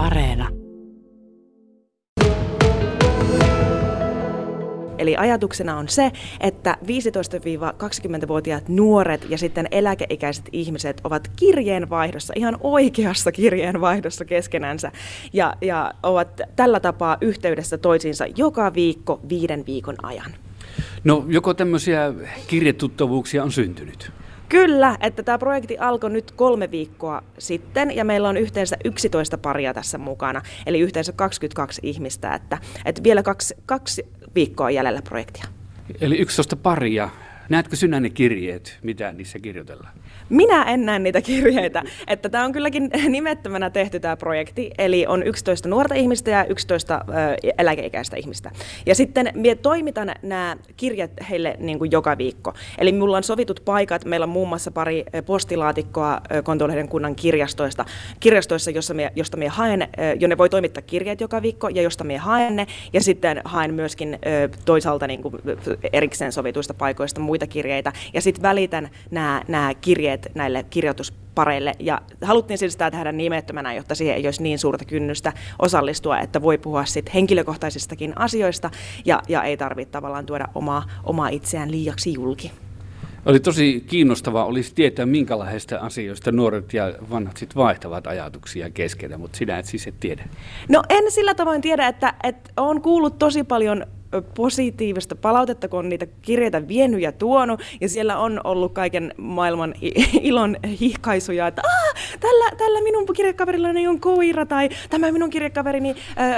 Areena. Eli ajatuksena on se, että 15-20-vuotiaat nuoret ja sitten eläkeikäiset ihmiset ovat kirjeenvaihdossa, ihan oikeassa kirjeenvaihdossa keskenänsä ja, ja ovat tällä tapaa yhteydessä toisiinsa joka viikko viiden viikon ajan. No joko tämmöisiä kirjetuttavuuksia on syntynyt? Kyllä, että tämä projekti alkoi nyt kolme viikkoa sitten ja meillä on yhteensä 11 paria tässä mukana, eli yhteensä 22 ihmistä, että, että vielä kaksi, kaksi viikkoa jäljellä projektia. Eli 11 paria. Näetkö sinä ne kirjeet, mitä niissä kirjoitellaan? Minä en näe niitä kirjeitä. Että tämä on kylläkin nimettömänä tehty tämä projekti, eli on 11 nuorta ihmistä ja 11 ö, eläkeikäistä ihmistä. Ja sitten minä toimitan nämä kirjat heille niin kuin joka viikko. Eli minulla on sovitut paikat, meillä on muun muassa pari postilaatikkoa Kontolehden kunnan kirjastoista, kirjastoissa, jossa minä, josta minä haen, jonne voi toimittaa kirjeet joka viikko ja josta minä haen ne. Ja sitten haen myöskin toisaalta niin kuin erikseen sovituista paikoista muita kirjeitä. Ja sitten välitän nämä, kirjeet näille kirjoituspareille. Ja haluttiin siis sitä tehdä nimettömänä, jotta siihen ei olisi niin suurta kynnystä osallistua, että voi puhua sit henkilökohtaisistakin asioista ja, ja ei tarvitse tavallaan tuoda omaa, omaa itseään liiaksi julki. Oli tosi kiinnostavaa olisi tietää, minkälaisista asioista nuoret ja vanhat sit vaihtavat ajatuksia keskenään, mutta sinä et siis et tiedä. No en sillä tavoin tiedä, että, että olen kuullut tosi paljon positiivista palautetta, kun on niitä kirjeitä vienyt ja tuonut, ja siellä on ollut kaiken maailman ilon hihkaisuja, että tällä, tällä minun kirjekaverillani on koira, tai tämä minun kirjekaverini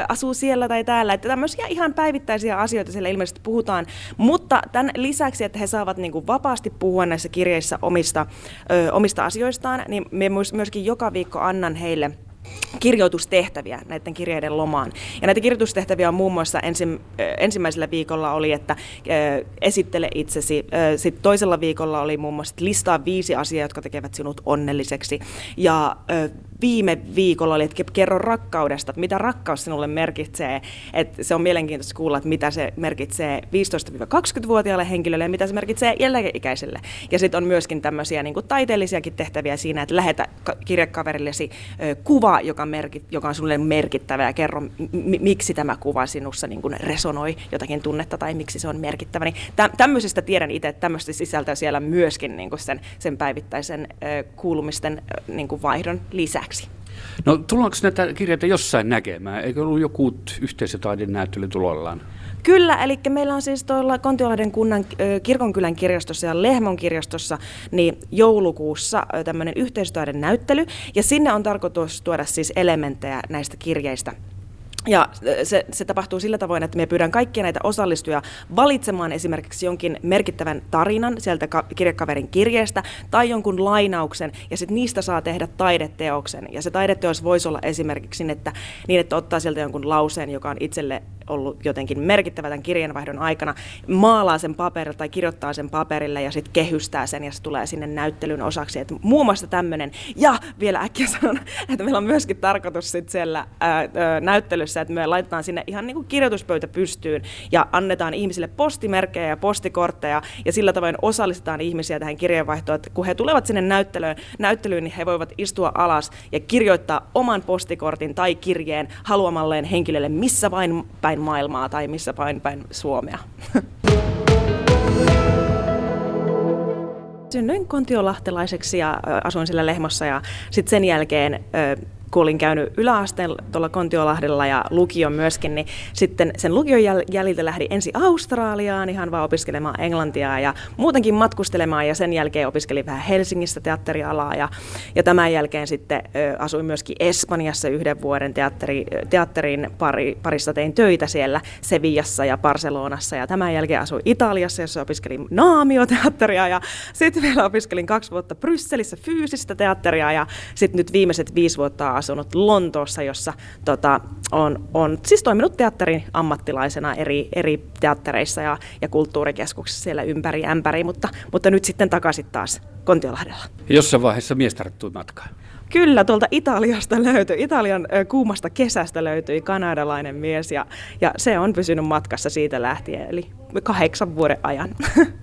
asuu siellä tai täällä. Että tämmöisiä ihan päivittäisiä asioita siellä ilmeisesti puhutaan, mutta tämän lisäksi, että he saavat niin kuin vapaasti puhua näissä kirjeissä omista, ö, omista asioistaan, niin me myöskin joka viikko annan heille kirjoitustehtäviä näiden kirjeiden lomaan. Ja näitä kirjoitustehtäviä on muun muassa ensi, ensimmäisellä viikolla oli, että esittele itsesi. Sitten toisella viikolla oli muun muassa listaa viisi asiaa, jotka tekevät sinut onnelliseksi. Ja viime viikolla oli, että kerro rakkaudesta, että mitä rakkaus sinulle merkitsee. Että se on mielenkiintoista kuulla, että mitä se merkitsee 15-20-vuotiaalle henkilölle ja mitä se merkitsee eläkeikäiselle. Ja sitten on myöskin tämmöisiä niin kuin taiteellisiakin tehtäviä siinä, että lähetä kirjekaverillesi kuva, joka, merkit, joka on sinulle merkittävä ja kerro, miksi tämä kuva sinussa niin kuin resonoi jotakin tunnetta tai miksi se on merkittävä. Niin tä- tämmöisestä tiedän itse, että tämmöistä sisältöä siellä myöskin niin kuin sen, sen päivittäisen kuulumisten niin kuin vaihdon lisäksi lisäksi. No tullaanko näitä kirjeitä jossain näkemään? Eikö ollut joku yhteisötaiden näyttely tulollaan? Kyllä, eli meillä on siis tuolla Kontiolahden kunnan kirkonkylän kirjastossa ja Lehmon kirjastossa niin joulukuussa tämmöinen yhteisötaiden näyttely, ja sinne on tarkoitus tuoda siis elementtejä näistä kirjeistä ja se, se tapahtuu sillä tavoin, että me pyydän kaikkia näitä osallistujia valitsemaan esimerkiksi jonkin merkittävän tarinan sieltä ka- kirjakaverin kirjeestä tai jonkun lainauksen, ja sitten niistä saa tehdä taideteoksen. Ja se taideteos voisi olla esimerkiksi että, niin, että ottaa sieltä jonkun lauseen, joka on itselle ollut jotenkin merkittävä tämän kirjanvaihdon aikana, maalaa sen paperille tai kirjoittaa sen paperille ja sitten kehystää sen ja se tulee sinne näyttelyn osaksi. Et muun muassa tämmöinen. Ja vielä äkkiä sanon, että meillä on myöskin tarkoitus sit siellä ää, ää, näyttelyssä, että me laitetaan sinne ihan niin kuin kirjoituspöytä pystyyn ja annetaan ihmisille postimerkkejä ja postikortteja ja sillä tavoin osallistetaan ihmisiä tähän kirjeenvaihtoon, että kun he tulevat sinne näyttelyyn, näyttelyyn niin he voivat istua alas ja kirjoittaa oman postikortin tai kirjeen haluamalleen henkilölle missä vain päin maailmaa tai missä päin päin Suomea. Synnyin kontiolahtelaiseksi ja asuin sillä Lehmossa ja sitten sen jälkeen kun olin käynyt yläasteen tuolla Kontiolahdella ja lukion myöskin, niin sitten sen lukion jäljiltä lähdin ensin Australiaan ihan vaan opiskelemaan englantia ja muutenkin matkustelemaan ja sen jälkeen opiskelin vähän Helsingissä teatterialaa ja, ja tämän jälkeen sitten ö, asuin myöskin Espanjassa yhden vuoden teatteri, teatterin pari, parissa tein töitä siellä Sevillassa ja Barcelonassa ja tämän jälkeen asuin Italiassa, jossa opiskelin naamioteatteria ja sitten vielä opiskelin kaksi vuotta Brysselissä fyysistä teatteria ja sitten nyt viimeiset viisi vuotta asunut Lontoossa, jossa tota, on, on siis toiminut teatterin ammattilaisena eri, eri teattereissa ja, ja kulttuurikeskuksissa siellä ympäri ämpäri, mutta, mutta nyt sitten takaisin taas Kontiolahdella. Jossain vaiheessa mies tarttui matkaan. Kyllä, tuolta Italiasta löytyi, Italian kuumasta kesästä löytyi kanadalainen mies ja, ja se on pysynyt matkassa siitä lähtien, eli kahdeksan vuoden ajan.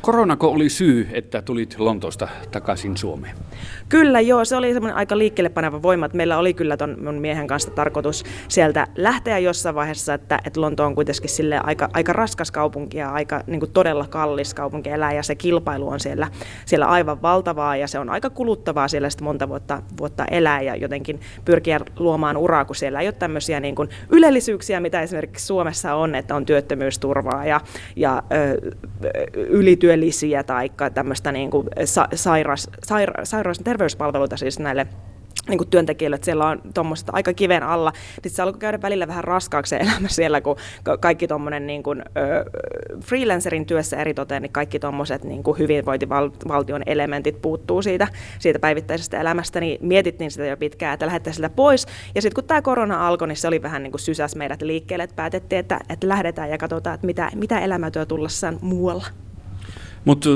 Koronako oli syy, että tulit Lontoosta takaisin Suomeen? Kyllä joo, se oli semmoinen aika liikkeelle paneva voima, että meillä oli kyllä ton mun miehen kanssa tarkoitus sieltä lähteä jossain vaiheessa, että, että Lonto on kuitenkin sille aika, aika raskas kaupunki ja aika niin kuin todella kallis kaupunki elää ja se kilpailu on siellä, siellä aivan valtavaa ja se on aika kuluttavaa siellä sitten monta vuotta, vuotta elää ja jotenkin pyrkiä luomaan uraa, kun siellä ei ole tämmöisiä niin kuin ylellisyyksiä, mitä esimerkiksi Suomessa on, että on työttömyysturvaa ja, ja ö, ylityöllisiä tai tämmöistä niin kuin sa, sairas, saira, sairaus- terveyspalveluita siis näille niin kuin työntekijöille, että siellä on tuommoista aika kiven alla. Sitten se alkoi käydä välillä vähän raskaaksi elämä siellä, kun kaikki tuommoinen niin kuin, ö, freelancerin työssä eritoten, niin kaikki tuommoiset niin kuin hyvinvointivaltion elementit puuttuu siitä, siitä päivittäisestä elämästä, niin mietittiin sitä jo pitkään, että lähdetään sitä pois. Ja sitten kun tämä korona alkoi, niin se oli vähän niin kuin sysäs meidät liikkeelle, että päätettiin, että, että lähdetään ja katsotaan, että mitä, mitä elämä tuo tullessaan muualla. Mutta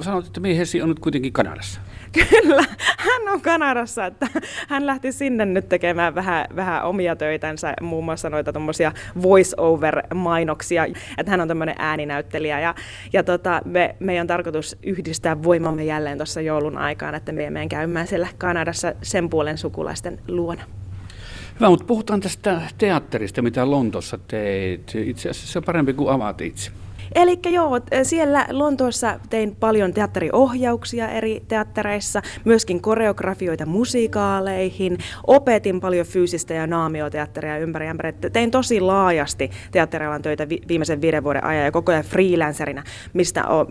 sanoit, että miehesi on nyt kuitenkin Kanadassa. Kyllä, hän on Kanadassa, että hän lähti sinne nyt tekemään vähän, vähän omia töitänsä, muun muassa noita tuommoisia voice-over-mainoksia, että hän on tämmöinen ääninäyttelijä ja, ja tota, me, meidän on tarkoitus yhdistää voimamme jälleen tuossa joulun aikaan, että me menen käymään siellä Kanadassa sen puolen sukulaisten luona. Hyvä, mutta puhutaan tästä teatterista, mitä Lontossa teet. Itse asiassa se on parempi kuin avaat itse. Eli joo, siellä Lontoossa tein paljon teatteriohjauksia eri teattereissa, myöskin koreografioita musiikaaleihin, opetin paljon fyysistä ja naamioteatteria ympäri ämpäri. Tein tosi laajasti teatterialan töitä viimeisen viiden vuoden ajan ja koko ajan freelancerina, mistä, o,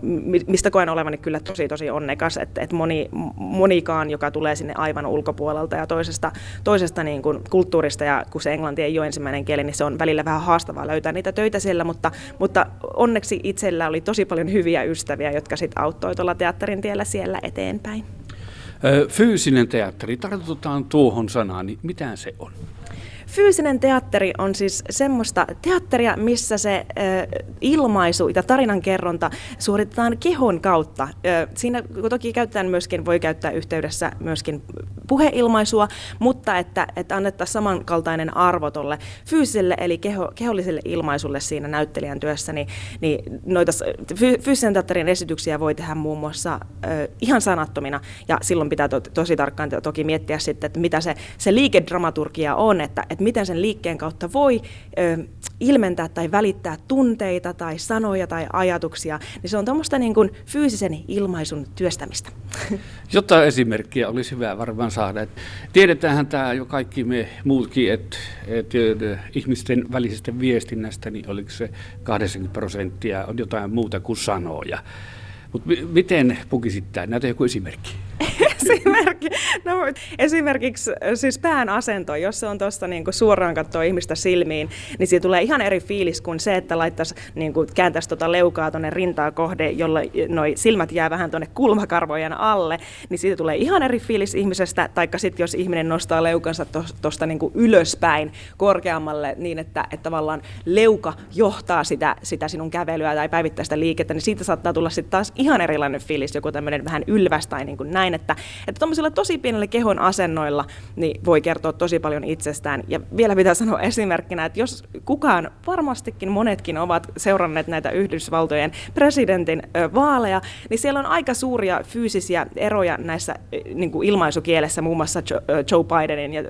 mistä koen olevani kyllä tosi tosi onnekas, että, että moni, monikaan, joka tulee sinne aivan ulkopuolelta ja toisesta, toisesta niin kuin kulttuurista ja kun se englanti ei ole ensimmäinen kieli, niin se on välillä vähän haastavaa löytää niitä töitä siellä, mutta, mutta onneksi onneksi itsellä oli tosi paljon hyviä ystäviä, jotka sitten auttoi tuolla teatterin tiellä siellä eteenpäin. Fyysinen teatteri, tartutaan tuohon sanaan, niin mitä se on? Fyysinen teatteri on siis semmoista teatteria, missä se äh, ilmaisu ja tarinankerronta suoritetaan kehon kautta. Äh, siinä toki käytetään myöskin, voi käyttää yhteydessä myöskin puheilmaisua, mutta että, että annettaisiin samankaltainen arvo tuolle fyysiselle eli keho, keholliselle ilmaisulle siinä näyttelijän työssä, niin, niin noita fy, fyysisen teatterin esityksiä voi tehdä muun muassa äh, ihan sanattomina, ja silloin pitää to, tosi tarkkaan toki miettiä sitten, että mitä se, se liikedramaturgia on, että, että miten sen liikkeen kautta voi ö, ilmentää tai välittää tunteita tai sanoja tai ajatuksia, niin se on tuommoista niin kuin fyysisen ilmaisun työstämistä. Jotta esimerkkiä olisi hyvä varmaan saada. Et tiedetäänhän tämä jo kaikki me muutkin, että et, ihmisten välisestä viestinnästä, niin oliko se 80 prosenttia on jotain muuta kuin sanoja. Mutta miten pukisit tämä? Näytä joku esimerkki. Esimerkki, no, esimerkiksi siis pään asento, jos se on tuosta niin suoraan katsoa ihmistä silmiin, niin siitä tulee ihan eri fiilis kuin se, että laittaisi, niin kuin, kääntäisi tuota leukaa tuonne rintaa kohde, jolla noi silmät jää vähän tuonne kulmakarvojen alle, niin siitä tulee ihan eri fiilis ihmisestä, taikka sitten jos ihminen nostaa leukansa tuosta niin ylöspäin korkeammalle niin, että, että tavallaan leuka johtaa sitä, sitä sinun kävelyä tai päivittäistä liikettä, niin siitä saattaa tulla sitten taas ihan erilainen fiilis, joku tämmöinen vähän ylväs tai niin kuin näin, että, että tuommoisilla tosi pienillä kehon asennoilla niin voi kertoa tosi paljon itsestään. Ja vielä pitää sanoa esimerkkinä, että jos kukaan, varmastikin monetkin ovat seuranneet näitä Yhdysvaltojen presidentin vaaleja, niin siellä on aika suuria fyysisiä eroja näissä niin kuin ilmaisukielessä, muun muassa Joe Bidenin ja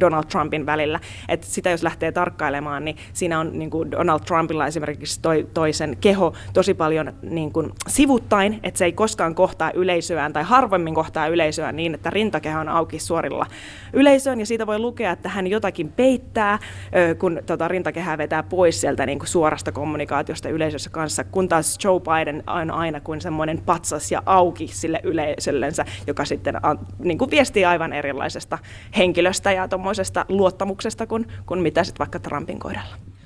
Donald Trumpin välillä. että sitä jos lähtee tarkkailemaan, niin siinä on niin kuin Donald Trumpilla esimerkiksi toi, toisen keho tosi paljon niin kuin sivuttain, että se ei koskaan kohtaa yleisöään tai harvemmin kohtaa yleisöä niin, että rintakehä on auki suorilla yleisöön ja siitä voi lukea, että hän jotakin peittää, kun tota rintakehää vetää pois sieltä niin kuin suorasta kommunikaatiosta yleisössä kanssa, kun taas Joe Biden on aina kuin semmoinen patsas ja auki sille yleisöllensä, joka sitten niin kuin viestii aivan erilaisesta henkilöstä ja tuommoisesta luottamuksesta kuin, kuin mitä sitten vaikka Trumpin kohdalla.